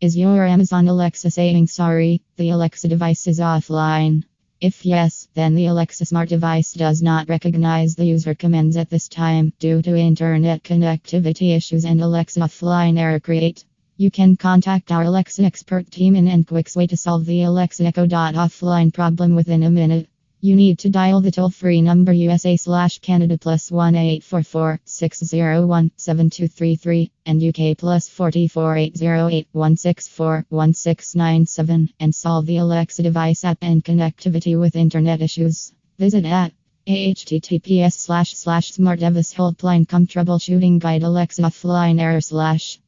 Is your Amazon Alexa saying sorry, the Alexa device is offline? If yes, then the Alexa smart device does not recognize the user commands at this time due to internet connectivity issues and Alexa offline error create. You can contact our Alexa expert team in NQuicksWay to solve the Alexa Echo offline problem within a minute. You need to dial the toll free number USA slash Canada plus 1 844 601 7233 and UK plus 44 808 164 1697 and solve the Alexa device app and connectivity with internet issues. Visit at https slash slash smart helpline come troubleshooting guide Alexa offline error slash